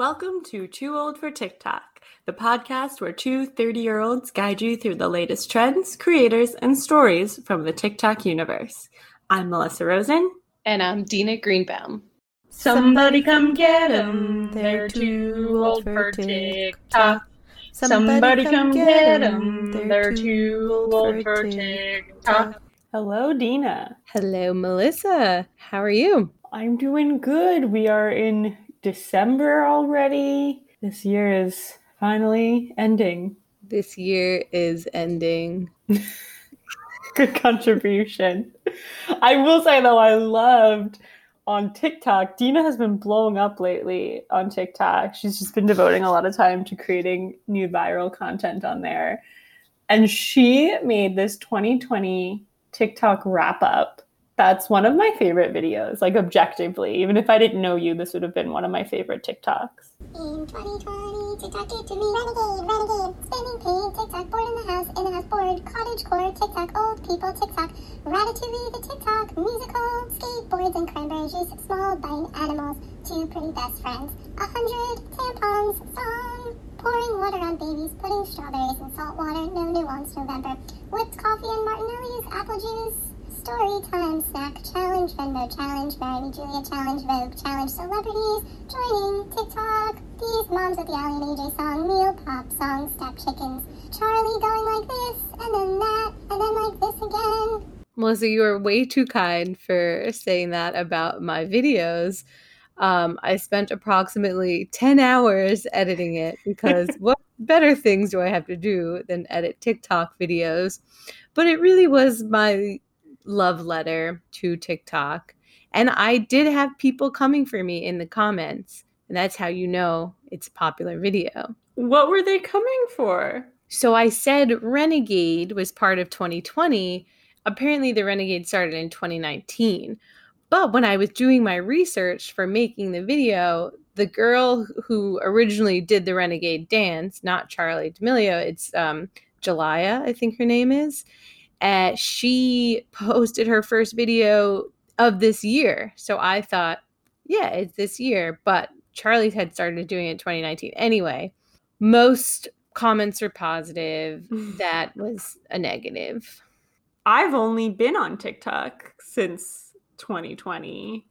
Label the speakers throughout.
Speaker 1: Welcome to Too Old for TikTok, the podcast where two 30 year olds guide you through the latest trends, creators, and stories from the TikTok universe. I'm Melissa Rosen.
Speaker 2: And I'm Dina Greenbaum.
Speaker 1: Somebody come get them. they're too old for TikTok. Somebody come get them. they're too old for TikTok. Hello, Dina.
Speaker 2: Hello, Melissa. How are you?
Speaker 1: I'm doing good. We are in December already. This year is finally ending.
Speaker 2: This year is ending.
Speaker 1: Good contribution. I will say though, I loved on TikTok. Dina has been blowing up lately on TikTok. She's just been devoting a lot of time to creating new viral content on there. And she made this 2020 TikTok wrap up that's one of my favorite videos, like objectively. Even if I didn't know you, this would have been one of my favorite TikToks.
Speaker 3: In 2020, TikTok gave to me. Renegade, renegade, spinning paint, TikTok, bored in the house, in the house. Bored, cottage core, TikTok, old people, TikTok, ratatouille, the TikTok, musical, skateboards and cranberry juice, small biting animals, two pretty best friends, a hundred tampons, song, pouring water on babies, putting strawberries in salt water, no nuance November, whipped coffee and Martinelli's, apple juice, Story time, snack challenge, Venmo challenge, Marry Me Julia challenge, Vogue challenge, celebrities joining TikTok, these moms at the Aly and AJ song, meal pop song, step chickens, Charli going like this, and then that, and then like this again.
Speaker 2: Melissa, you are way too kind for saying that about my videos. Um, I spent approximately 10 hours editing it because what better things do I have to do than edit TikTok videos? But it really was my love letter to TikTok. And I did have people coming for me in the comments. And that's how you know it's a popular video.
Speaker 1: What were they coming for?
Speaker 2: So I said Renegade was part of 2020. Apparently, the Renegade started in 2019. But when I was doing my research for making the video, the girl who originally did the Renegade dance, not Charli D'Amelio, it's um, Jalaiah, I think her name is uh, she posted her first video of this year. So I thought, yeah, it's this year. But Charli had started doing it in 2019. Anyway, most comments are positive. that was a negative.
Speaker 1: I've only been on TikTok since 2020.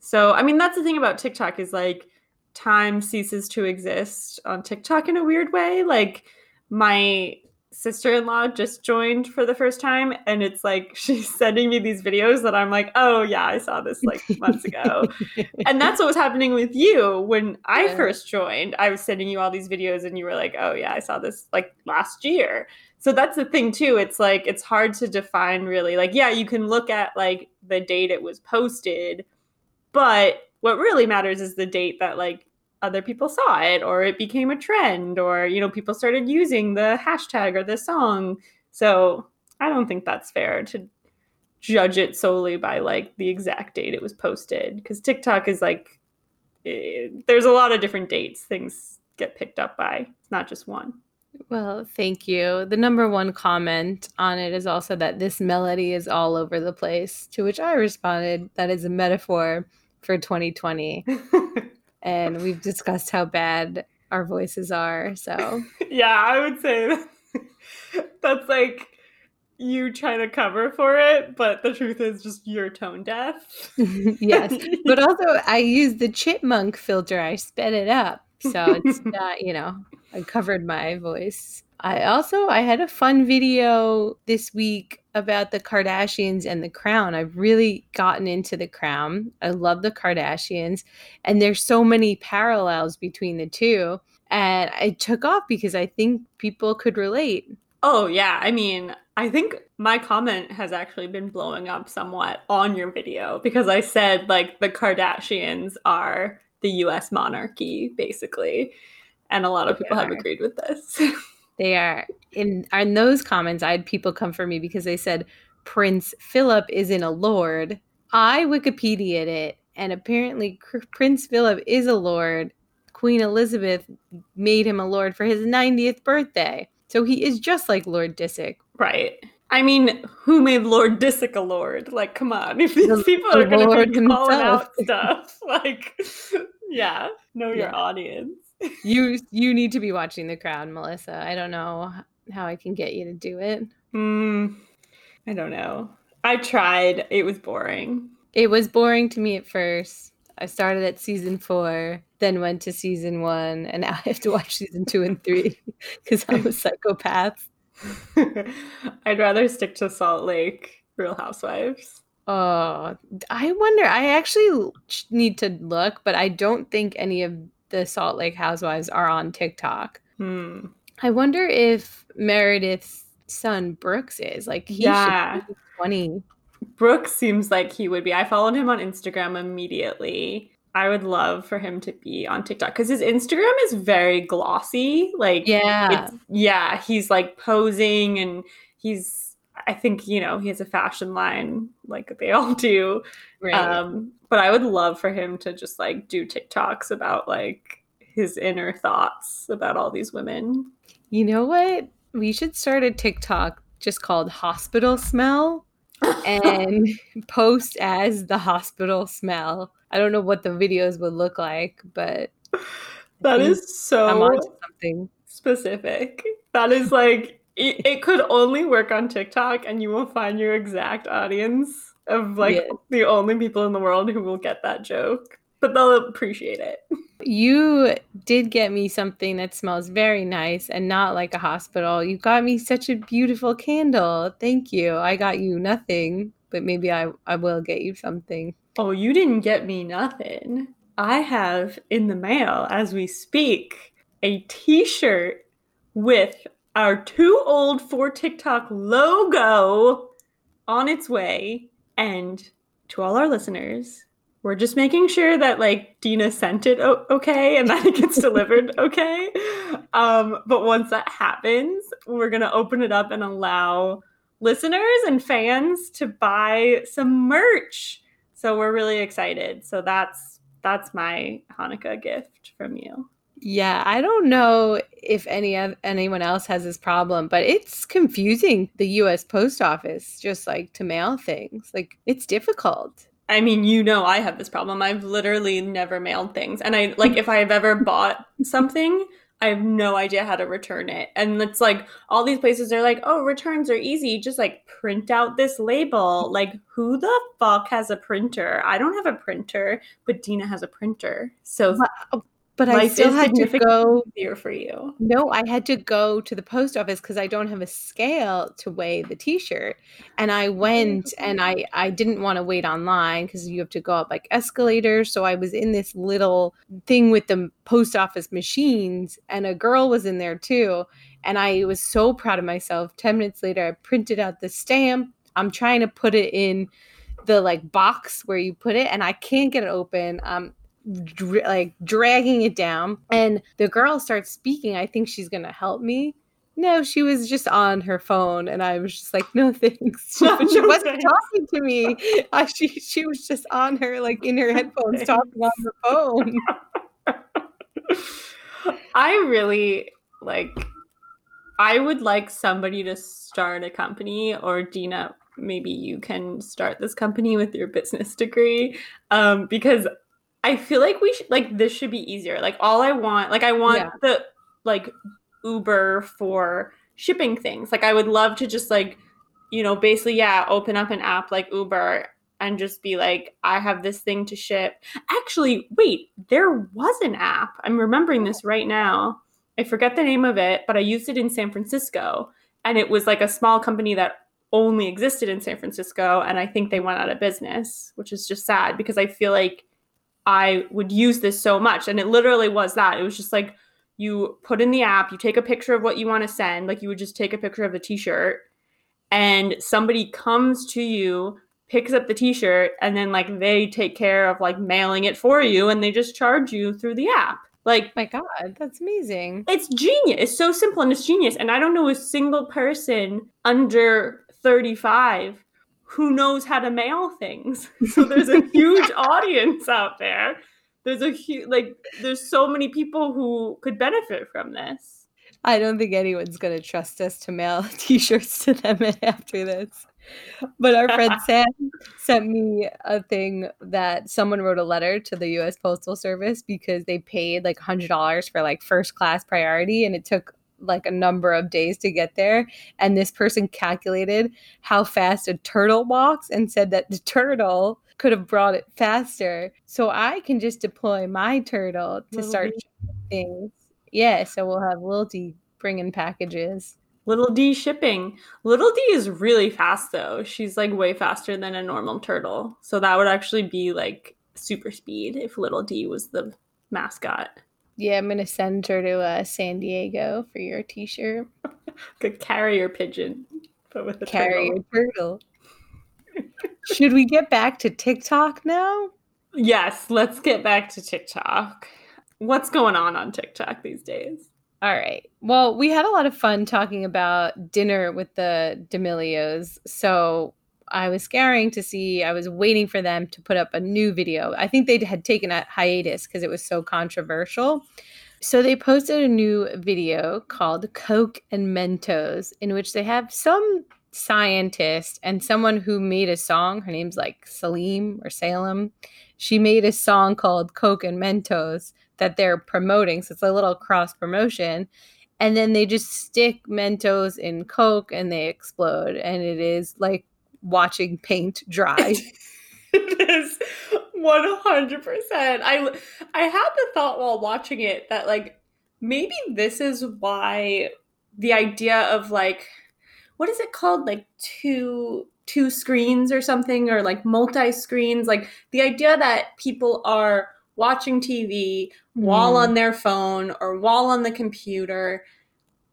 Speaker 1: So, I mean, that's the thing about TikTok is like time ceases to exist on TikTok in a weird way. Like, my sister-in-law just joined for the first time and it's like she's sending me these videos that I'm like, "Oh yeah, I saw this like months ago." and that's what was happening with you when I yeah. first joined. I was sending you all these videos and you were like, "Oh yeah, I saw this like last year." So that's the thing too. It's like it's hard to define really. Like yeah, you can look at like the date it was posted, but what really matters is the date that like other people saw it or it became a trend or you know people started using the hashtag or the song. So i don't think that's fair to judge it solely by like the exact date it was posted because tiktok is like it, there's a lot of different dates things get picked up by it's not just one.
Speaker 2: Well thank you. The number one comment on it is also that this melody is all over the place to which i responded that is a metaphor for 2020 and we've discussed how bad our voices are. So,
Speaker 1: yeah, I would say that's like you trying to cover for it, but the truth is just you're tone deaf.
Speaker 2: yes. But also, I use the chipmunk filter, I sped it up. So it's not, you know, I covered my voice. I also I had a fun video this week about the Kardashians and the crown. I've really gotten into the crown. I love the Kardashians and there's so many parallels between the two and I took off because I think people could relate.
Speaker 1: Oh yeah, I mean, I think my comment has actually been blowing up somewhat on your video because I said like the Kardashians are the US monarchy basically. And a lot of people have agreed with this.
Speaker 2: They are in in those comments. I had people come for me because they said Prince Philip isn't a lord. I Wikipedia'd it, and apparently Prince Philip is a lord. Queen Elizabeth made him a lord for his 90th birthday. So he is just like Lord Disick.
Speaker 1: Right. I mean, who made Lord Disick a lord? Like, come on. If these the, people are going to be calling out stuff, like, Yeah, know your
Speaker 2: Yeah.
Speaker 1: audience.
Speaker 2: You you need to be watching The Crown, Melissa. I don't know how I can get you to do it.
Speaker 1: Hmm. I don't know. I tried. It was boring.
Speaker 2: It was boring to me at first. I started at season four, then went to season one, and now I have to watch season two and three because I'm a psychopath.
Speaker 1: I'd rather stick to Salt Lake Real Housewives.
Speaker 2: Oh, I wonder. I actually need to look, but I don't think any of the Salt Lake Housewives are on TikTok.
Speaker 1: Hmm.
Speaker 2: I wonder if Meredith's son Brooks is like he
Speaker 1: Yeah.
Speaker 2: should be 20.
Speaker 1: Brooks seems like he would be. I followed him on Instagram immediately. I would love for him to be on TikTok because his Instagram is very glossy. Like,
Speaker 2: Yeah.
Speaker 1: it's, yeah, he's like posing and he's, I think, you know, he has a fashion line like they all do.
Speaker 2: Right.
Speaker 1: Um, but I would love for him to just like do TikToks about like his inner thoughts about all these women.
Speaker 2: you know what? We should start a TikTok just called Hospital Smell and post as the hospital smell. I don't know what the videos would look like, but
Speaker 1: that
Speaker 2: is
Speaker 1: is
Speaker 2: I'm
Speaker 1: so
Speaker 2: onto something.
Speaker 1: specific. That is like it, it could only work on TikTok, and you will find your exact audience of like
Speaker 2: Yeah.
Speaker 1: the only people in the world who will get that joke, but they'll appreciate it.
Speaker 2: You did get me something that smells very nice and not like a hospital. You got me such a beautiful candle. Thank you. I got you nothing, but maybe I, I will get you something.
Speaker 1: Oh, you didn't get me nothing. I have in the mail as we speak a T-shirt with our too old for TikTok logo on its way. And to all our listeners, we're just making sure that like Dina sent it o- okay and that it gets delivered okay. Um, but once that happens, we're gonna open it up and allow listeners and fans to buy some merch. So we're really excited. So that's that's my Hanukkah gift from you.
Speaker 2: Yeah, I don't know if any of anyone else has this problem, but it's confusing the US post office just like to mail things. Like it's difficult.
Speaker 1: I mean, you know I have this problem. I've literally never mailed things. And I like if I have ever bought something, I have no idea how to return it. And it's like all these places are like, "Oh, returns are easy. Just like print out this label." Like who the fuck has a printer? I don't have a printer, but Dina has a printer. So
Speaker 2: But I still had to go
Speaker 1: easier for you.
Speaker 2: No, I had to go to the post office because I don't have a scale to weigh the T-shirt, and I went and I I didn't want to wait online because you have to go up like escalators. So I was in this little thing with the post office machines, and a girl was in there too, and I was so proud of myself. Ten minutes later, I printed out the stamp. I'm trying to put it in the like box where you put it, and I can't get it open. Um, dr- like dragging it down and the girl starts speaking i think she's gonna help me no she was just on her phone and i was just like no thanks she
Speaker 1: No
Speaker 2: wasn't
Speaker 1: thanks.
Speaker 2: talking to me uh, she, she was just on her like in her headphones
Speaker 1: thanks.
Speaker 2: talking on the phone
Speaker 1: I really like I would like somebody to start a company or Dina maybe you can start this company with your business degree um because I feel like we should like this should be easier. Like all I want like I want
Speaker 2: Yeah.
Speaker 1: the like Uber for shipping things. Like I would love to just like you know basically yeah, open up an app like Uber and just be like I have this thing to ship. Actually, wait, there was an app. I'm remembering this right now. I forget the name of it, but I used it in San Francisco. And it was like a small company that only existed in San Francisco. And I think they went out of business, which is just sad because I feel like I would use this so much. And it literally was that. It was just like you put in the app, you take a picture of what you want to send. Like you would just take a picture of the t shirt, and somebody comes to you picks up the t-shirt and then like they take care of like mailing it for you and they just charge you through the app like
Speaker 2: my god that's amazing
Speaker 1: it's genius it's so simple and it's genius and i don't know a single person under 35 who knows how to mail things. So there's a huge audience out there. There's a huge like there's so many people who could benefit from this.
Speaker 2: I don't think anyone's gonna trust us to mail t-shirts to them after this. But our friend Sam sent me a thing that someone wrote a letter to the US Postal Service because they paid like $100 for like first class priority and it took like a number of days to get there. And this person calculated how fast a turtle walks and said that the turtle could have brought it faster. So I can just deploy my turtle to
Speaker 1: Little
Speaker 2: start
Speaker 1: D.
Speaker 2: things. Yeah, so we'll have Little D bringing packages.
Speaker 1: Little D shipping. Little D is really fast though. She's like way faster than a normal turtle. So that would actually be like super speed if Little D was the mascot.
Speaker 2: Yeah, I'm gonna send her to uh, San Diego for your T-shirt.
Speaker 1: Good carrier pigeon, but with a
Speaker 2: carrier
Speaker 1: turtle.
Speaker 2: turtle. Should we get back to TikTok now?
Speaker 1: Yes, let's get back to TikTok. What's going on on TikTok these days?
Speaker 2: All right. Well, we had a lot of fun talking about dinner with the D'Amelios. So I was scaring to see, I was waiting for them to put up a new video. I think they had taken a hiatus because it was so controversial. So they posted a new video called Coke and Mentos, in which they have some scientist and someone who made a song. Her name's like Salim or Salem. She made a song called Coke and Mentos that they're promoting. So it's a little cross promotion. And then they just stick Mentos in Coke and they explode. And it is like watching paint dry.
Speaker 1: it is 100%. I I had the thought while watching it that like maybe this is why the idea of like what is it called like two two screens or something or like multi screens like the idea that people are watching TV while
Speaker 2: Mm.
Speaker 1: on their phone or while on the computer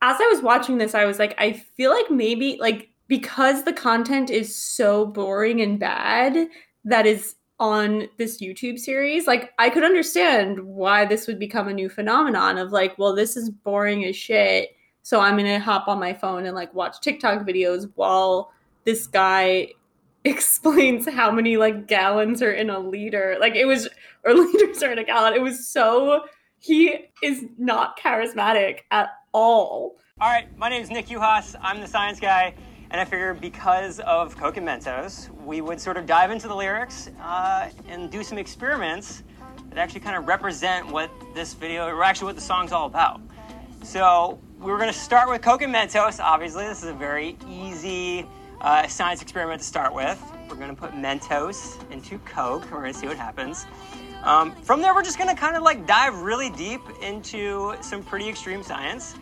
Speaker 1: as I was watching this I was like I feel like maybe like because the content is so boring and bad that is on this YouTube series, like I could understand why this would become a new phenomenon of like, well, this is boring as shit. So I'm gonna hop on my phone and like watch TikTok videos while this guy explains how many like gallons are in a liter. Like it was or liters are in a gallon. It was so he is not charismatic at all.
Speaker 4: All right, my name is Nick Uhas. I'm the science guy, and I figured because of Coke and Mentos, we would sort of dive into the lyrics uh, and do some experiments that actually kind of represent what this video, or actually what the song's all about. So we were going to start with Coke and Mentos. Obviously, this is a very easy uh, science experiment to start with. We're going to put Mentos into Coke. And we're going to see what happens. Um, from there, we're just going to kind of like dive really deep into some pretty extreme science.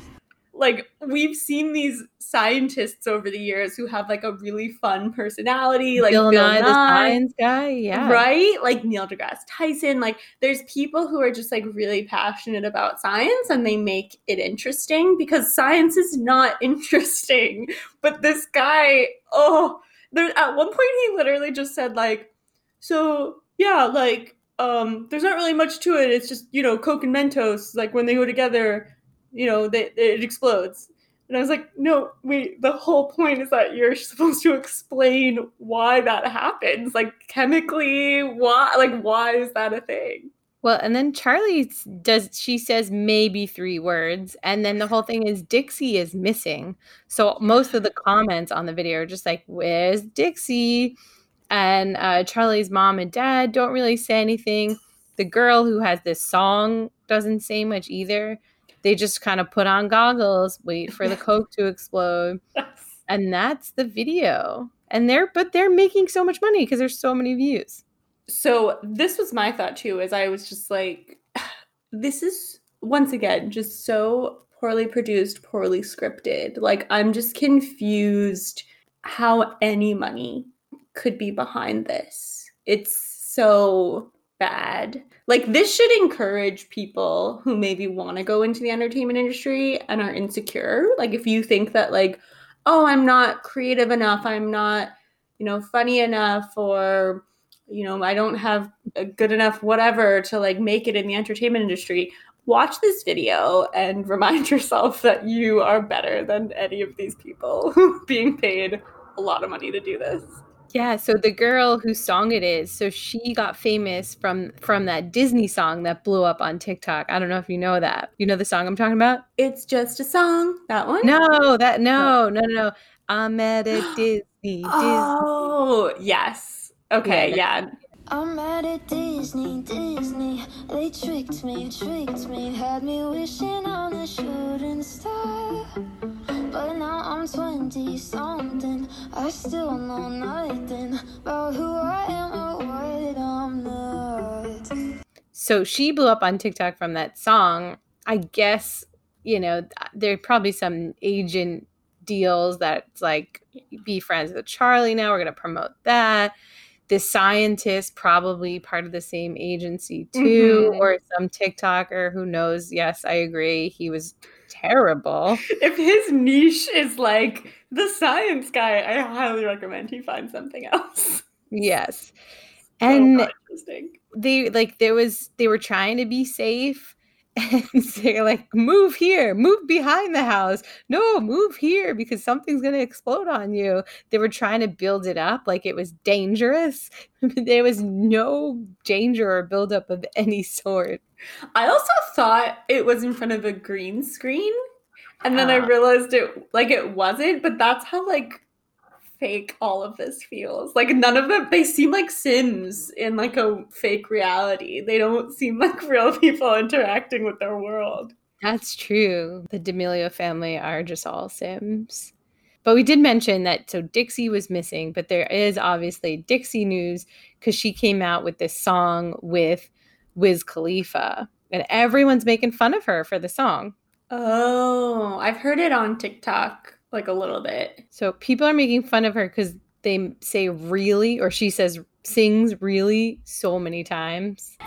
Speaker 1: Like we've seen these scientists over the years who have like a really fun personality, like
Speaker 2: Bill,
Speaker 1: Bill,
Speaker 2: Nye, the science guy. Yeah.
Speaker 1: right? Like Neil deGrasse Tyson. Like there's people who are just like really passionate about science and they make it interesting because science is not interesting. But this guy, oh, there at one point he literally just said like, so yeah, like um, there's not really much to it. It's just you know Coke and Mentos. Like when they go together, you know, they, it explodes. And I was like, no, wait, the whole point is that you're supposed to explain why that happens. Like chemically, why like why is that a thing?
Speaker 2: Well, and then Charli does she says maybe three words, and then the whole thing is Dixie is missing. So most of the comments on the video are just like, "Where's Dixie?" And uh, Charli's mom and dad don't really say anything. The girl who has this song doesn't say much either. They just kind of put on goggles, wait for the coke to explode, and that's the video. And they're but they're making so much money because there's so many views.
Speaker 1: So this was my thought too, as I was just like, this is once again just so poorly produced, poorly scripted. Like I'm just confused how any money could be behind this. It's so bad. Like this should encourage people who maybe want to go into the entertainment industry and are insecure. Like if you think that like, oh, I'm not creative enough, I'm not, you know, funny enough or you know, I don't have a good enough whatever to like make it in the entertainment industry. Watch this video and remind yourself that you are better than any of these people being paid a lot of money to do this.
Speaker 2: Yeah, so the girl whose song it is, so she got famous from from that Disney song that blew up on TikTok. I don't know if you know that. You know the song I'm talking about?
Speaker 1: It's just a song. That one?
Speaker 2: No, that no, no, no, no. I'm at a Disney. Disney.
Speaker 1: Oh, yes. Okay, yeah.
Speaker 5: I'm mad at Disney, Disney. They tricked me, tricked me, had me wishing on a shooting star. But now I'm 20 something. I still know nothing about who I am or what I'm not.
Speaker 2: So she blew up on TikTok from that song. I guess, you know, th- there are probably some agent deals that's like, be friends with Charli now. We're going to promote that. The scientist, probably part of the same agency too,
Speaker 1: Mhm.
Speaker 2: or some TikToker who knows. Yes, I agree. He was terrible.
Speaker 1: If his niche is like the science guy, I highly recommend he find something else.
Speaker 2: Yes.
Speaker 1: So
Speaker 2: And they like there was they were trying to be safe and they're like move here move behind the house no move here because something's going to explode on you they were trying to build it up like it was dangerous there was no danger or buildup of any sort
Speaker 1: I also thought it was in front of a green screen. And then I
Speaker 2: Ah.
Speaker 1: realized it like it wasn't, but that's how like fake all of this feels. Like none of them they seem like Sims in like a fake reality. They don't seem like real people interacting with their world.
Speaker 2: that's true the d'amelio family are just all sims but we did mention that so dixie was missing but there is obviously dixie news because she came out with this song with wiz khalifa and everyone's making fun of her for the song
Speaker 1: Oh, I've heard it on TikTok like a little bit.
Speaker 2: so people are making fun of her because they say really or she says sings really so many times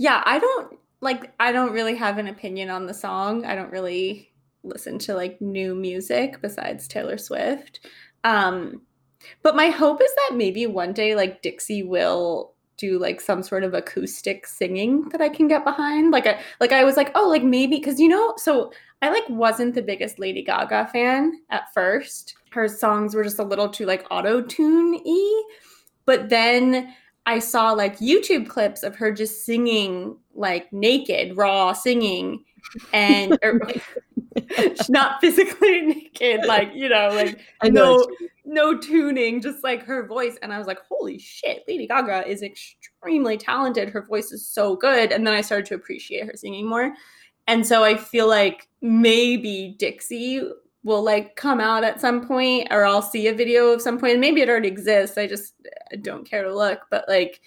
Speaker 1: Yeah, I don't like I don't really have an opinion on the song. I don't really listen to like new music besides Taylor Swift. Um but my hope is that maybe one day like Dixie will do like some sort of acoustic singing that I can get behind. Like I like I was like, "Oh, like maybe cuz you know, so I like wasn't the biggest Lady Gaga fan at first. Her songs were just a little too like auto-tune-y. But then I saw like YouTube clips of her just singing like naked, raw singing, and or, not physically naked, like you know, like no no tuning, just like her voice. And I was like, holy shit, Lady Gaga is extremely talented. Her voice is so good. And then I started to appreciate her singing more. And so I feel like maybe Dixie will like come out at some point or I'll see a video of some point. Maybe it already exists. I just don't care to look. But like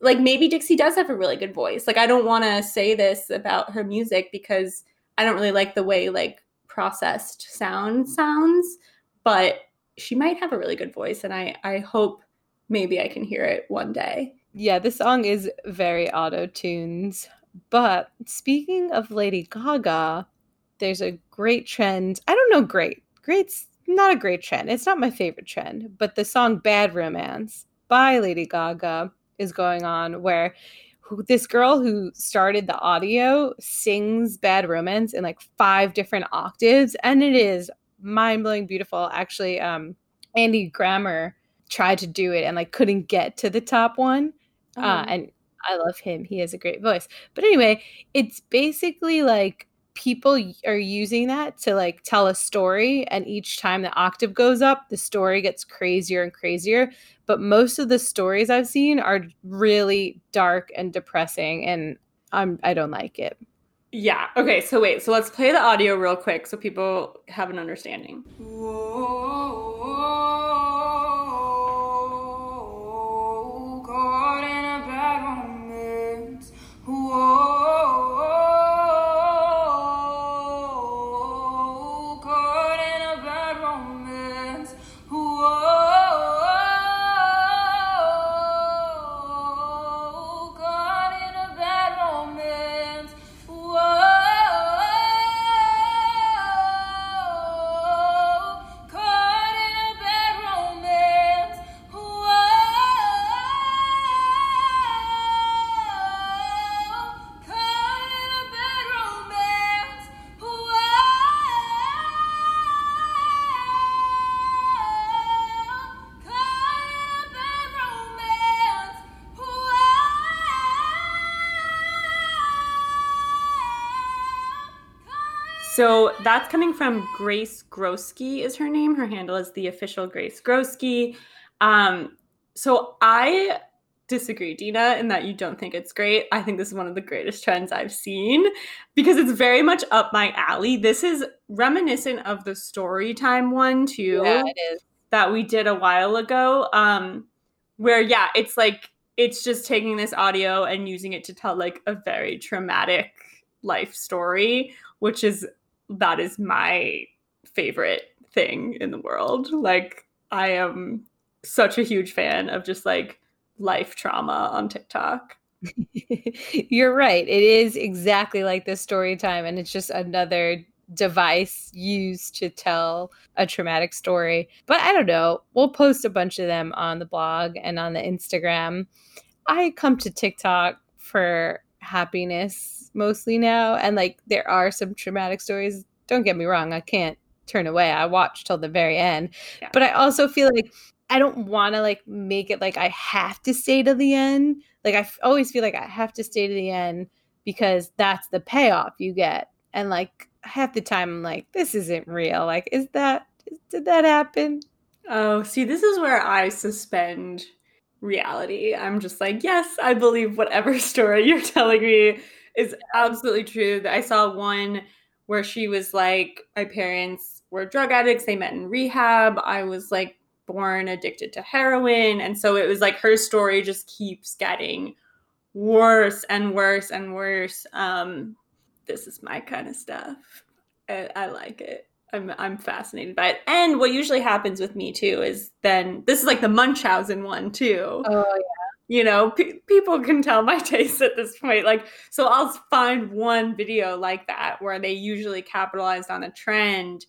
Speaker 1: like maybe Dixie does have a really good voice. Like I don't want to say this about her music because I don't really like the way like processed sound sounds, but she might have a really good voice and I I hope maybe I can hear it one day.
Speaker 2: Yeah, this song is very auto tunes. But speaking of Lady Gaga, there's a great trend. I don't know, great. Great's not a great trend. It's not my favorite trend, but the song Bad Romance by Lady Gaga is going on where who, this girl who started the audio sings Bad Romance in like five different octaves, and it is mind blowing beautiful. Actually, um, Andy Grammer tried to do it and like couldn't get to the top one. Uh,
Speaker 1: Oh.
Speaker 2: and I love him. He has a great voice. But anyway, it's basically like people are using that to like tell a story and each time the octave goes up, the story gets crazier and crazier. But most of the stories I've seen are really dark and depressing and I'm I don't like it.
Speaker 1: Yeah. Okay, so wait. So let's play the audio real quick so people have an understanding.
Speaker 5: Whoa,
Speaker 1: So that's coming from Grace Grosky is her name. Her handle is the official Grace Grosky. Um, so I disagree, Dina, in that you don't think it's great. I think this is one of the greatest trends I've seen because it's very much up my alley. This is reminiscent of the story time one too
Speaker 2: Yeah,
Speaker 1: that we did a while ago. Um, where yeah, it's like it's just taking this audio and using it to tell like a very traumatic life story, which is that is my favorite thing in the world. Like I am such a huge fan of just like life trauma on TikTok.
Speaker 2: You're right. It is exactly like the story time, and it's just another device used to tell a traumatic story. But I don't know. We'll post a bunch of them on the blog and on the Instagram. I come to TikTok for happiness mostly now. And like there are some traumatic stories. Don't get me wrong, I can't turn away. I watch till the very end.
Speaker 1: Yeah.
Speaker 2: But I also feel like I don't want to like make it like I have to stay to the end. Like I f- always feel like I have to stay to the end because that's the payoff you get. And like half the time I'm like, this isn't real. Like, is that did that happen?
Speaker 1: Oh, see, this is where I suspend reality. I'm just like, yes, I believe whatever story you're telling me is absolutely true. I saw one where she was like, my parents were drug addicts, they met in rehab. I was like born addicted to heroin. And so it was like her story just keeps getting worse and worse and worse. Um, this is my kind of stuff. I, I like it. I'm I'm fascinated by it. And what usually happens with me too is then this is like the Munchausen one too.
Speaker 2: Oh yeah.
Speaker 1: You know, pe people can tell my taste at this point. Like, so I'll find one video like that where they usually capitalized on a trend,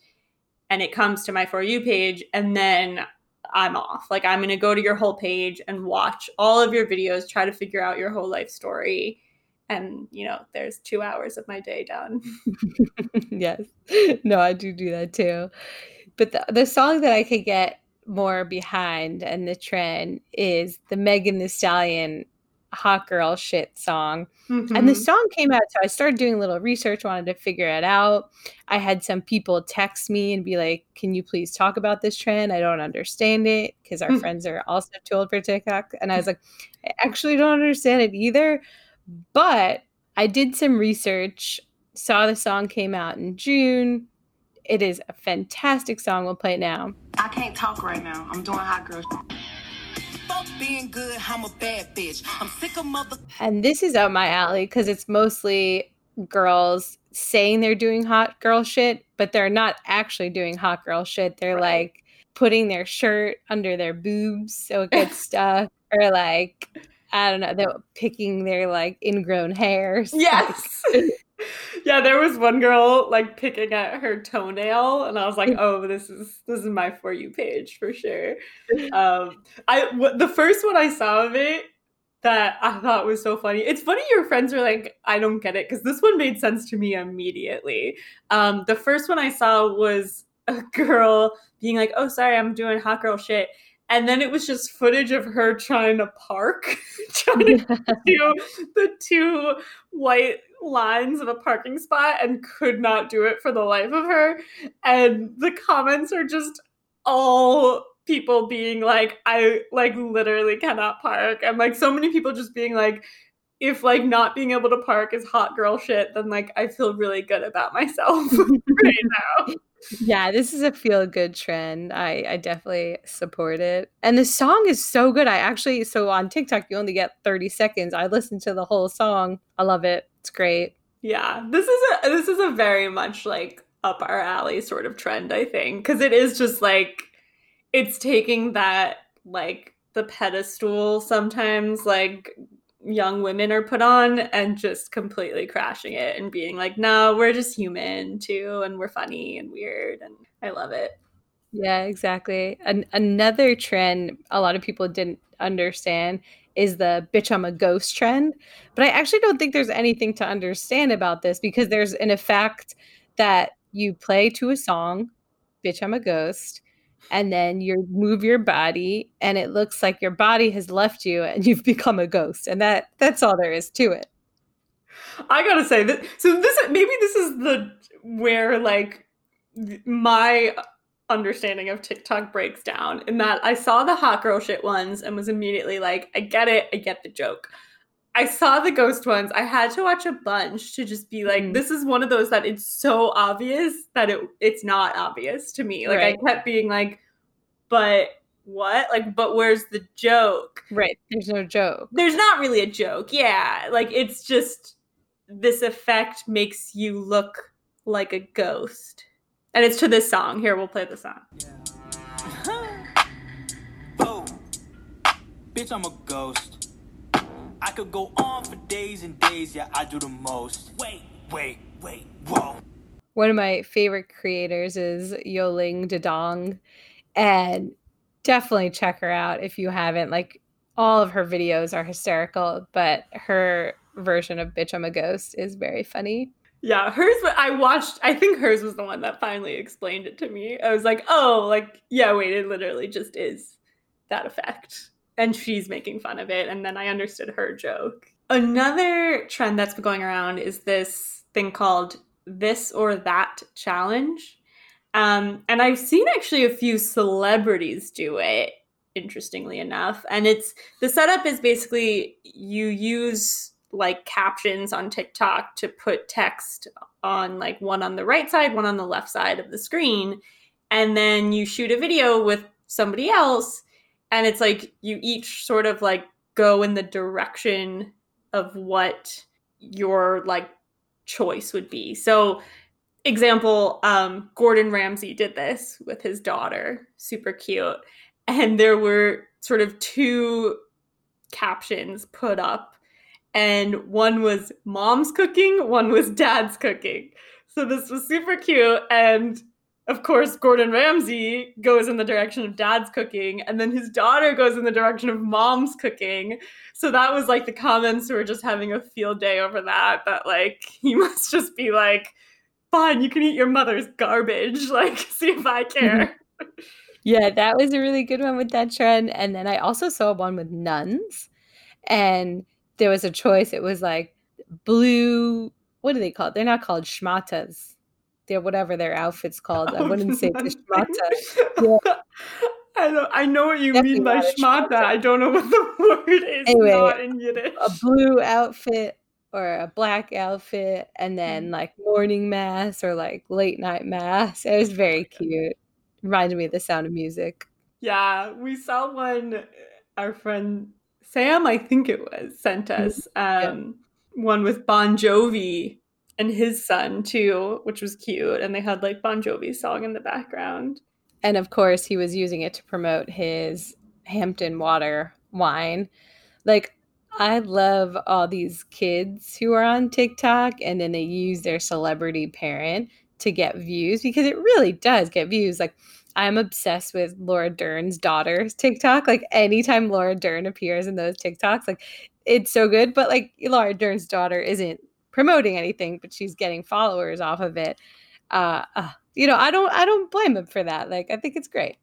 Speaker 1: and it comes to my for you page, and then I'm off. Like, I'm gonna go to your whole page and watch all of your videos, try to figure out your whole life story, and you know, there's two hours of my day done.
Speaker 2: yes. No, I do do that too. But the, the song that I could get more behind and the trend is the Megan Thee Stallion hot girl shit song. And the
Speaker 1: Mhm.
Speaker 2: song came out, so I started doing a little research, wanted to figure it out. I had some people text me and be like, Can you please talk about this trend? I don't understand it because our
Speaker 1: Hmm.
Speaker 2: friends are also too old for TikTok. And I was like, I actually don't understand it either. But I did some research, saw the song came out in June. It is a fantastic song. We'll play it now.
Speaker 6: I can't talk right now. I'm doing hot girl. Fuck being good, I'm a bad bitch. I'm sick of mother.
Speaker 2: And this is up my alley because it's mostly girls saying they're doing hot girl shit, but they're not actually doing hot girl shit. They're
Speaker 1: Right.
Speaker 2: like putting their shirt under their boobs so it gets stuck, or like, I don't know, they're picking their like ingrown hairs.
Speaker 1: Yes. yeah, there was one girl like picking at her toenail, and I was like, "Oh, this is this is my for you page for sure." Um, I w- the first one I saw of it that I thought was so funny. It's funny your friends are like, "I don't get it," because this one made sense to me immediately. Um, the first one I saw was a girl being like, "Oh, sorry, I'm doing hot girl shit." And then it was just footage of her trying to park, trying to do the two white lines of a parking spot and could not do it for the life of her. And the comments are just all people being like, I like literally cannot park. And like so many people just being like, if like not being able to park is hot girl shit, then like I feel really good about myself right now.
Speaker 2: Yeah, this is a feel good trend. I, I definitely support it. And the song is so good. I actually, so on TikTok, you only get 30 seconds. I listened to the whole song. I love it. It's great.
Speaker 1: Yeah, this is a this is a very much like up our alley sort of trend, I think, because it is just like it's taking that like the pedestal sometimes like young women are put on and just completely crashing it and being like, no, we're just human too, and we're funny and weird, and I love it.
Speaker 2: Yeah, exactly. An- another trend a lot of people didn't understand is the bitch I'm a ghost trend. But I actually don't think there's anything to understand about this because there's an effect that you play to a song, bitch I'm a ghost, and then you move your body and it looks like your body has left you and you've become a ghost. And that that's all there is to it.
Speaker 1: I gotta say that. So this maybe this is the where like my understanding of TikTok breaks down in that I saw the hot girl shit ones and was immediately like, I get it, I get the joke. I saw the ghost ones. I had to watch a bunch to just be like,
Speaker 2: Mhm.
Speaker 1: this is one of those that it's so obvious that it it's not obvious to me. Like
Speaker 2: Right.
Speaker 1: I kept being like, but what? Like, but where's the joke?
Speaker 2: Right. There's no joke.
Speaker 1: there's not really a joke. Yeah, like it's just this effect makes you look like a ghost. And it's to this song. Here, we'll play the song.
Speaker 6: Oh, bitch, I'm a ghost. I could go on for days and days, yeah, I do the most. Wait, wait, wait, whoa.
Speaker 2: One of my favorite creators is Yoling Dedong, and definitely check her out if you haven't. Like all of her videos are hysterical, but her version of "Bitch I'm a Ghost" is very funny.
Speaker 1: Yeah, hers. I watched. I think hers was the one that finally explained it to me. I was like, oh, like yeah, wait, it literally just is that effect, and she's making fun of it, and then I understood her joke. Another trend that's been going around is this thing called this or that challenge, um, and I've seen actually a few celebrities do it. Interestingly enough, and it's the setup is basically you use like captions on TikTok to put text on like one on the right side, one on the left side of the screen. And then you shoot a video with somebody else. And it's like you each sort of like go in the direction of what your like choice would be. So, example, um, Gordon Ramsay did this with his daughter, super cute. And there were sort of two captions put up and one was mom's cooking, one was dad's cooking. So this was super cute. And of course, Gordon Ramsay goes in the direction of dad's cooking, and then his daughter goes in the direction of mom's cooking. So that was like the comments were just having a field day over that. That like he must just be like, fine, you can eat your mother's garbage. Like, see if I mm-hmm. care.
Speaker 2: Yeah, that was a really good one with that trend. And then I also saw one with nuns, and there was a choice. It was like blue. What do they call it? They're not called schmatas. They're whatever their outfit's called. I wouldn't say a schmata.
Speaker 1: I don't. I know what you
Speaker 2: Definitely
Speaker 1: mean by
Speaker 2: not a
Speaker 1: schmata.
Speaker 2: schmata.
Speaker 1: I don't know what the word is.
Speaker 2: Anyway,
Speaker 1: not in Yiddish.
Speaker 2: a blue outfit or a black outfit and then mm-hmm. like morning mass or like late night mass. It was very cute. Reminded me of the sound of music.
Speaker 1: Yeah, we saw one. Uh, our friend Sam, I think it was, sent mm-hmm. us um, one with Bon Jovi and his son too, which was cute. And they had like Bon Jovi's song in the background.
Speaker 2: And of course, he was using it to promote his Hampton water wine. Like, I love all these kids who are on TikTok and then they use their celebrity parent to get views because it really does get views. Like, I'm obsessed with Laura Dern's daughter's TikTok. Like, anytime Laura Dern appears in those TikToks, like, it's so good. But like, Laura Dern's daughter isn't promoting anything, but she's getting followers off of it. Uh, uh, you know, I don't, I don't blame him for that. Like, I think it's great.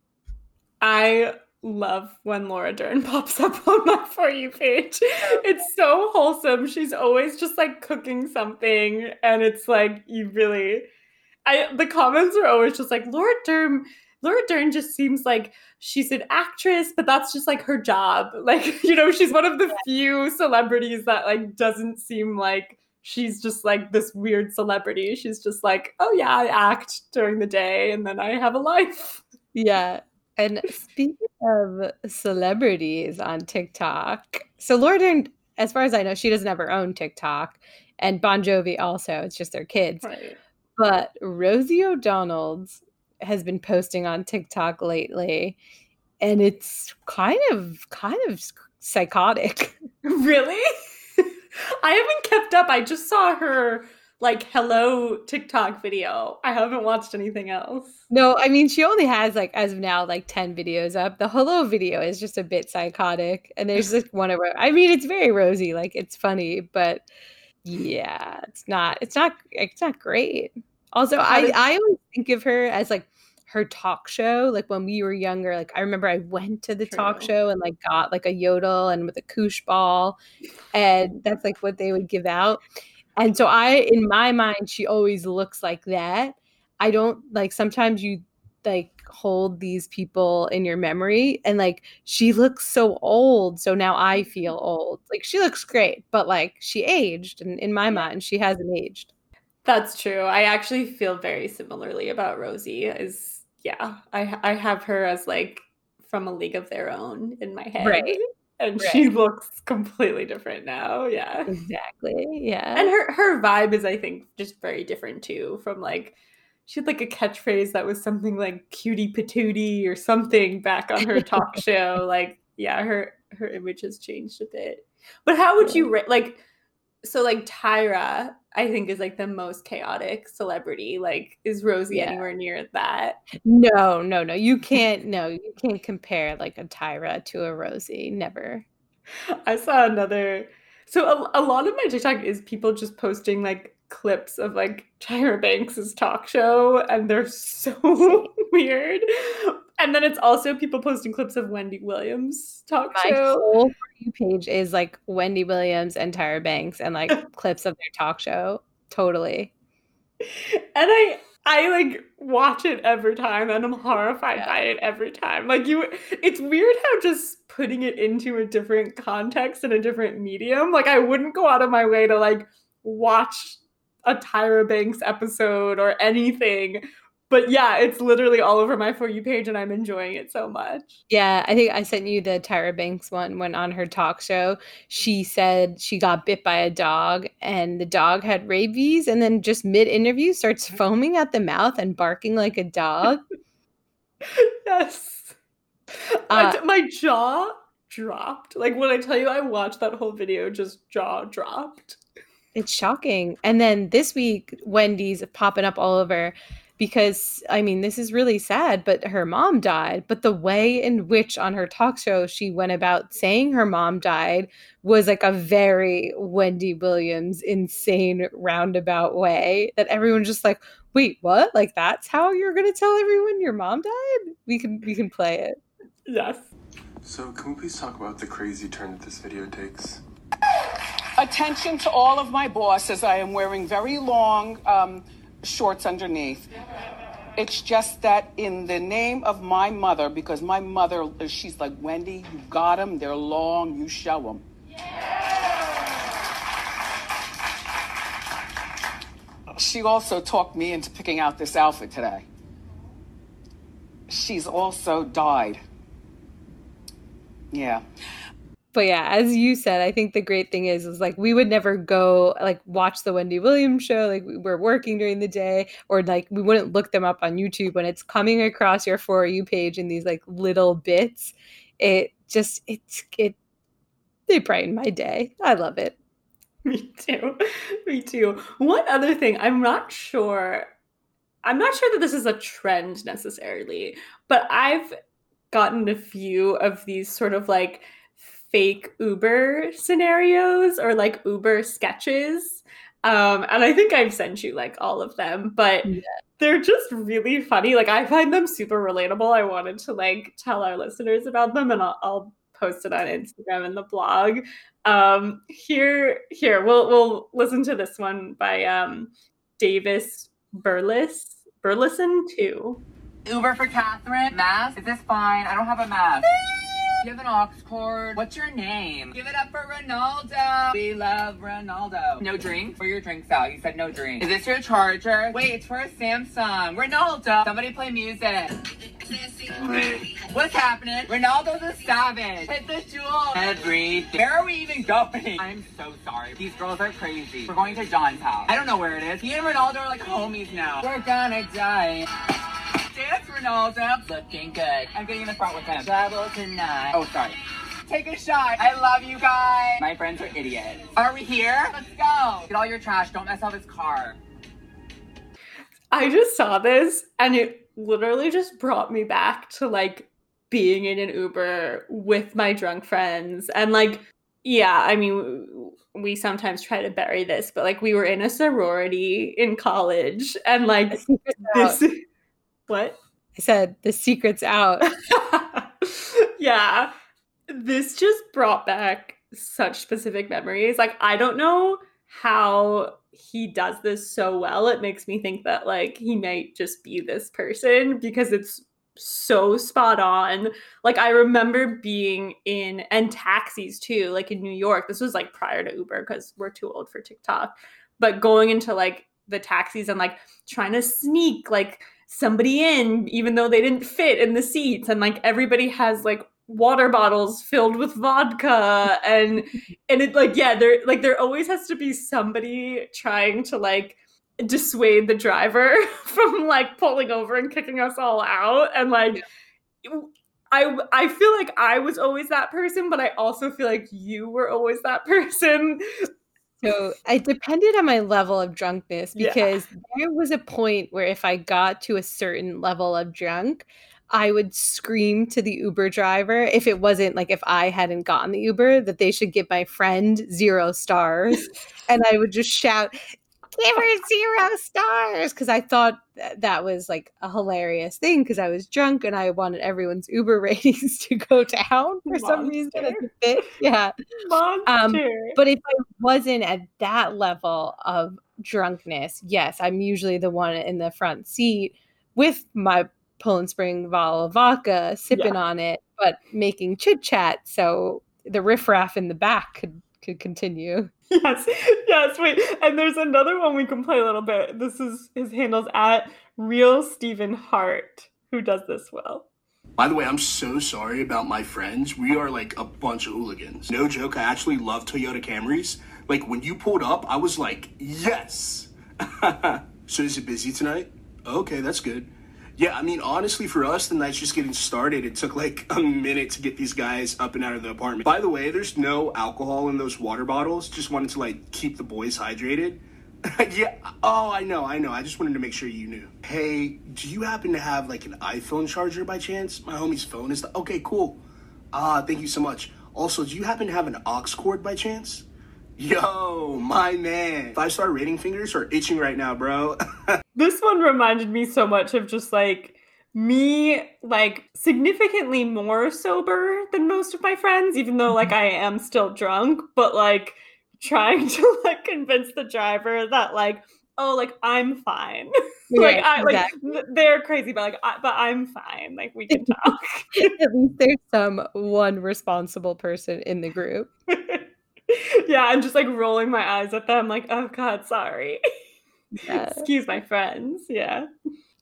Speaker 1: I love when Laura Dern pops up on my For You page. It's so wholesome. She's always just like cooking something, and it's like you really. I the comments are always just like Laura Dern. Laura Dern just seems like she's an actress, but that's just like her job. Like you know, she's one of the few celebrities that like doesn't seem like she's just like this weird celebrity. She's just like, oh yeah, I act during the day, and then I have a life.
Speaker 2: Yeah. And speaking of celebrities on TikTok, so Laura Dern, as far as I know, she doesn't have her own TikTok, and Bon Jovi also. It's just their kids.
Speaker 1: Right.
Speaker 2: But Rosie O'Donnell has been posting on TikTok lately, and it's kind of kind of psychotic.
Speaker 1: Really? I haven't kept up. I just saw her like hello TikTok video. I haven't watched anything else.
Speaker 2: No, I mean she only has like as of now like 10 videos up. The hello video is just a bit psychotic. And there's like one of her I mean it's very rosy, like it's funny, but yeah, it's not it's not it's not great. Also, I I always think of her as like her talk show like when we were younger like i remember i went to the talk show and like got like a yodel and with a koosh ball and that's like what they would give out And so I in my mind she always looks like that. I don't like sometimes you like hold these people in your memory and like she looks so old so now i mm-hmm. feel old like she looks great but like she aged and in my mind she hasn't aged
Speaker 1: That's true. I actually feel very similarly about Rosie. Is yeah, I I have her as like from a league of their own in my head,
Speaker 2: Right.
Speaker 1: And
Speaker 2: Right.
Speaker 1: she looks completely different now. Yeah,
Speaker 2: exactly yeah
Speaker 1: and her her vibe is I think just very different too. From like she had like a catchphrase that was something like "cutie patootie" or something back on her talk show. Like yeah, her her image has changed a bit. But how would you rate like? So like Tyra, I think is like the most chaotic celebrity. Like, is Rosie
Speaker 2: Yeah.
Speaker 1: anywhere near that?
Speaker 2: no no no you can't no you can't compare like a tyra to a rosie never
Speaker 1: I saw another. So a, a lot of my TikTok is people just posting like clips of like Tyra Banks's talk show, and they're so weird. And then it's also people posting clips of Wendy Williams' talk show.
Speaker 2: my
Speaker 1: show.
Speaker 2: whole For you page is like wendy williams and tyra banks and like clips of their talk show totally
Speaker 1: and I I like watch it every time and I'm horrified
Speaker 2: Yeah.
Speaker 1: by it every time. Like you it's weird how just putting it into a different context and a different medium, like I wouldn't go out of my way to like watch a Tyra Banks episode or anything. But yeah, it's literally all over my for you page and I'm enjoying it so much.
Speaker 2: Yeah, I think I sent you the Tyra Banks one when on her talk show. She said she got bit by a dog and the dog had rabies and then just mid interview starts foaming at the mouth and barking like a dog.
Speaker 1: yes. my,
Speaker 2: Uh,
Speaker 1: my jaw dropped. Like when I tell you I watched that whole video, just jaw dropped.
Speaker 2: It's shocking. And then this week, Wendy's popping up all over because, I mean, this is really sad, but her mom died. But the way in which on her talk show she went about saying her mom died was like a very Wendy Williams insane roundabout way that everyone's just like, wait, what? Like that's how you're gonna tell everyone your mom died? We can we can play it.
Speaker 1: Yes.
Speaker 7: So, can we please talk about the crazy turn that this video takes?
Speaker 8: Attention to all of my bosses. I am wearing very long um, shorts underneath. It's just that in the name of my mother, because my mother, she's like, Wendy, you got them. They're long. You show them. She also talked me into picking out this outfit today. She's also died. Yeah.
Speaker 2: But yeah, as you said, I think the great thing is is like we would never go like watch the Wendy Williams show like we- we're working during the day or like we wouldn't look them up on YouTube when it's coming across your for you page in these like little bits. It just it's it they brighten my day. I love it.
Speaker 1: Me too. Me too. One other thing, I'm not sure. I'm not sure that this is a trend necessarily, but I've gotten a few of these sort of like fake Uber scenarios or like Uber sketches. Um, and I think I've sent you like all of them, but
Speaker 2: Yeah.
Speaker 1: they're just really funny. Like I find them super relatable. I wanted to like tell our listeners about them and I'll, I'll post it on Instagram and the blog. Um, here, here, we'll we'll listen to this one by um Davis Burles Burleson too.
Speaker 9: Uber for Catherine. Mask? Is this fine? I don't have a mask. You have an aux cord. What's your name? Give it up for Ronaldo. We love Ronaldo. No drink? Where your drinks out? You said no drink. Is this your charger? Wait, it's for a Samsung. Ronaldo. Somebody play music. What's happening? Ronaldo's a savage. Hit the Juul. Everything. Where are we even going? I'm so sorry. These girls are crazy. We're going to John's house. I don't know where it is. He and Ronaldo are like homies now. We're gonna die. Dance, Ronaldo. Looking good. I'm getting in the front with him. Travel tonight. Oh, sorry. Take a shot. I love you guys. My friends are idiots. Are we here? Let's go. Get all your trash. Don't mess up his car.
Speaker 1: I just saw this and it literally just brought me back to like being in an Uber with my drunk friends and like yeah, I mean we sometimes try to bury this, but like we were in a sorority in college and like
Speaker 2: The secret's
Speaker 1: this what?
Speaker 2: I said the secret's out.
Speaker 1: yeah. This just brought back such specific memories. Like I don't know how he does this so well, it makes me think that like he might just be this person because it's so spot on. Like I remember being in and taxis too, like in New York. This was like prior to Uber because we're too old for TikTok. But going into like the taxis and like trying to sneak like somebody in even though they didn't fit in the seats. And like everybody has like water bottles filled with vodka. And and it like yeah there like there always has to be somebody trying to like dissuade the driver from like pulling over and kicking us all out. And like I I feel like I was always that person but I also feel like you were always that person
Speaker 2: So it depended on my level of drunkenness
Speaker 1: Yeah.
Speaker 2: because there was a point where if I got to a certain level of drunk, I would scream to the Uber driver if it wasn't like if I hadn't gotten the Uber that they should give my friend zero stars. and I would just shout, give her zero stars because I thought that, that was like a hilarious thing because I was drunk and I wanted everyone's Uber ratings to go down for some reason. It's a bit, yeah.
Speaker 1: monster
Speaker 2: Um, But if I wasn't at that level of drunkenness, yes, I'm usually the one in the front seat with my Poland Spring of vodka, sipping on it, but making chit chat so the riffraff in the back could could continue.
Speaker 1: Yes, yes, wait. And there's another one we can play a little bit. This is his handles at real Stephen Hart, who does this well.
Speaker 10: By the way, I'm so sorry about my friends. We are like a bunch of hooligans. No joke, I actually love Toyota Camrys. Like when you pulled up, I was like, yes. so is it busy tonight? Okay, that's good. Yeah, I mean, honestly, for us, the night's just getting started. It took like a minute to get these guys up and out of the apartment. By the way, there's no alcohol in those water bottles. Just wanted to like keep the boys hydrated. yeah. Oh, I know, I know. I just wanted to make sure you knew. Hey, do you happen to have like an iPhone charger by chance? My homie's phone is. The- okay, cool. Ah, thank you so much. Also, do you happen to have an aux cord by chance? Yo, my man. Five star rating fingers are itching right now, bro.
Speaker 1: This one reminded me so much of just like me, like significantly more sober than most of my friends, even though like I am still drunk, but like trying to like convince the driver that like, oh, like I'm fine. like I like
Speaker 2: exactly.
Speaker 1: th- they're crazy, but like I, but I'm fine. Like we can talk.
Speaker 2: At least there's some one responsible person in the group.
Speaker 1: yeah, I'm just like rolling my eyes at them, like, oh god, sorry.
Speaker 2: Yeah.
Speaker 1: Excuse my friends. Yeah.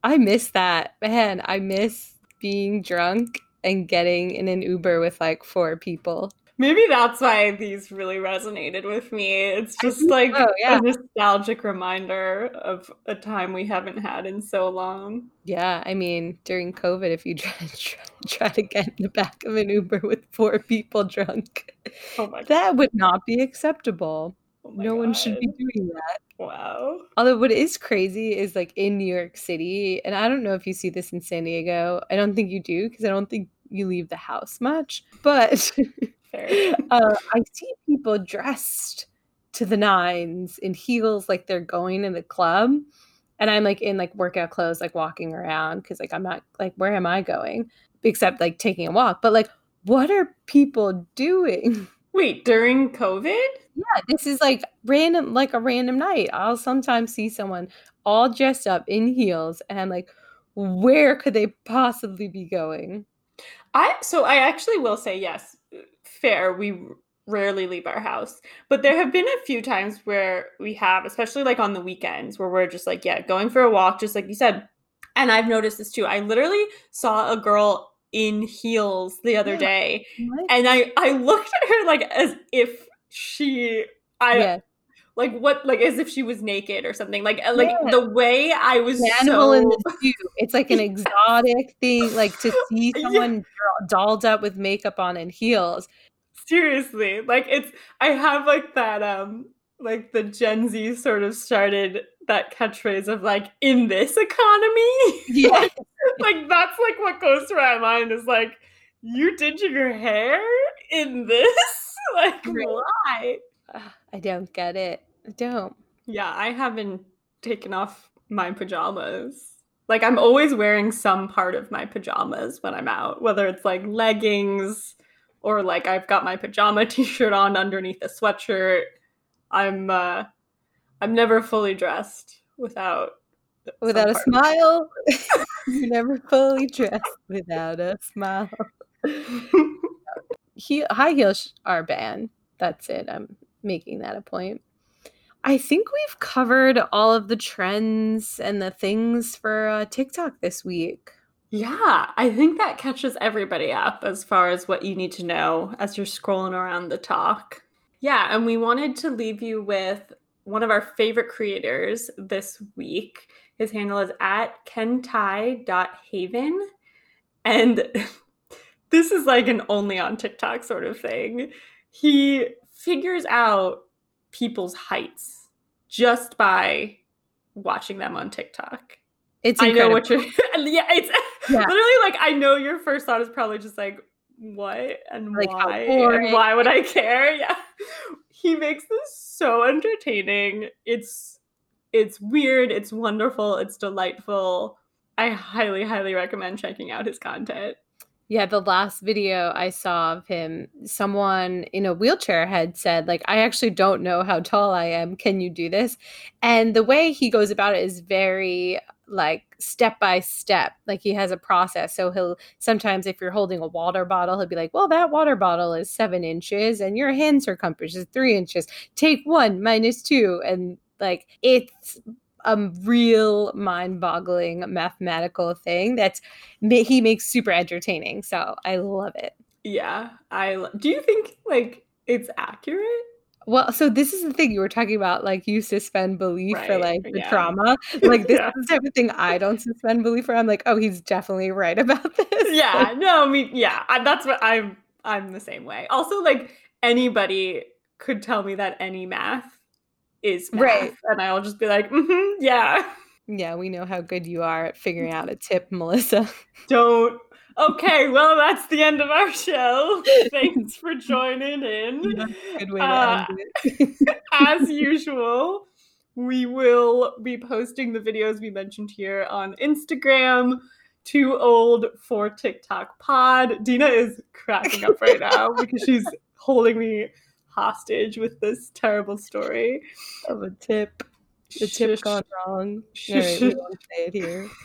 Speaker 2: I miss that. Man, I miss being drunk and getting in an Uber with like four people.
Speaker 1: Maybe that's why these really resonated with me. It's just like
Speaker 2: so, yeah.
Speaker 1: a nostalgic reminder of a time we haven't had in so long.
Speaker 2: Yeah, I mean, during COVID, if you try, try, try to get in the back of an Uber with four people drunk,
Speaker 1: Oh my
Speaker 2: that would not be acceptable.
Speaker 1: Oh
Speaker 2: no one should be doing that.
Speaker 1: Wow.
Speaker 2: Although what is crazy is like in New York City, and I don't know if you see this in San Diego. I don't think you do because I don't think you leave the house much. But
Speaker 1: Fair.
Speaker 2: uh, I see people dressed to the nines in heels, like they're going in the club, and I'm like in like workout clothes, like walking around because like I'm not like where am I going except like taking a walk. But like, what are people doing?
Speaker 1: Wait, during COVID?
Speaker 2: Yeah, this is like random, like a random night. I'll sometimes see someone all dressed up in heels, and I'm like, where could they possibly be going?
Speaker 1: I so I actually will say yes. Fair. We rarely leave our house, but there have been a few times where we have, especially like on the weekends, where we're just like, yeah, going for a walk, just like you said. And I've noticed this too. I literally saw a girl in heels the other
Speaker 2: Yeah.
Speaker 1: day,
Speaker 2: What?
Speaker 1: and I I looked at her like as if she I like what like as if she was naked or something. Like uh, like
Speaker 2: Yeah.
Speaker 1: the way I was
Speaker 2: the animal in the zoo. It's like an exotic thing, like to see someone dra- dolled up with makeup on and heels.
Speaker 1: seriously like it's i have like that um like the gen z sort of started that catchphrase of like in this economy
Speaker 2: Yeah.
Speaker 1: like, like that's like what goes through my mind is like you did your hair in this like
Speaker 2: Right.
Speaker 1: why
Speaker 2: I don't get it. I don't.
Speaker 1: yeah i haven't taken off my pajamas like i'm always wearing some part of my pajamas when i'm out whether it's like leggings or like i've got my pajama t-shirt on underneath a sweatshirt i'm uh I'm never fully dressed without
Speaker 2: Without a
Speaker 1: some part of
Speaker 2: smile, You're never fully dressed without a smile. he, high heels are banned. That's it. I'm making that a point. I think we've covered all of the trends and the things for uh, TikTok this week.
Speaker 1: Yeah, I think that catches everybody up as far as what you need to know as you're scrolling around the talk. Yeah, and we wanted to leave you with one of our favorite creators this week. His handle is at kentai.haven. And this is like an only on TikTok sort of thing. He figures out people's heights just by watching them on TikTok.
Speaker 2: It's
Speaker 1: I know what you're yeah, it's
Speaker 2: Yeah.
Speaker 1: literally like I know your first thought is probably just like what and
Speaker 2: Like,
Speaker 1: why and why would I care? Yeah. He makes this so entertaining. It's it's weird, it's wonderful, it's delightful. I highly highly recommend checking out his content.
Speaker 2: Yeah, the last video I saw of him, someone in a wheelchair had said, like, I actually don't know how tall I am. Can you do this? And the way he goes about it is very like step by step. Like he has a process. So he'll sometimes if you're holding a water bottle, he'll be like, Well, that water bottle is seven inches and your hand circumference is three inches. Take one minus two. And like it's a real mind-boggling mathematical thing that's he makes super entertaining so i love it
Speaker 1: Yeah. I do you think like it's accurate?
Speaker 2: well so this is the thing you were talking about like you suspend belief for like the
Speaker 1: yeah.
Speaker 2: trauma like this
Speaker 1: Yeah.
Speaker 2: is the type of thing i don't suspend belief for i'm like oh he's definitely right about this
Speaker 1: yeah no i mean yeah I, that's what i'm i'm the same way also like anybody could tell me that any math is math,
Speaker 2: Right.
Speaker 1: and i'll just be like mm-hmm, yeah.
Speaker 2: Yeah we know how good you are at figuring out a tip melissa.
Speaker 1: Don't. Okay well that's the end of our show. Thanks for joining in.
Speaker 2: Good way to
Speaker 1: Uh,
Speaker 2: end it.
Speaker 1: as usual we will be posting the videos we mentioned here on instagram too old for tiktok pod. Dina is cracking up right now because she's holding me hostage with this terrible story.
Speaker 2: Of a tip. The tip gone wrong. All right we won't say it here.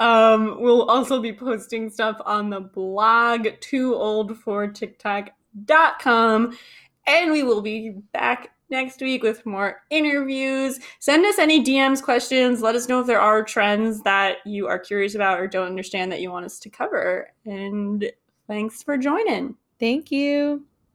Speaker 1: Um, we'll also be posting stuff on the blog too old for tiktok.com and we will be back next week with more interviews. Send us any dms questions. Let us know if there are trends that you are curious about or don't understand that you want us to cover. And thanks for joining.
Speaker 2: Thank you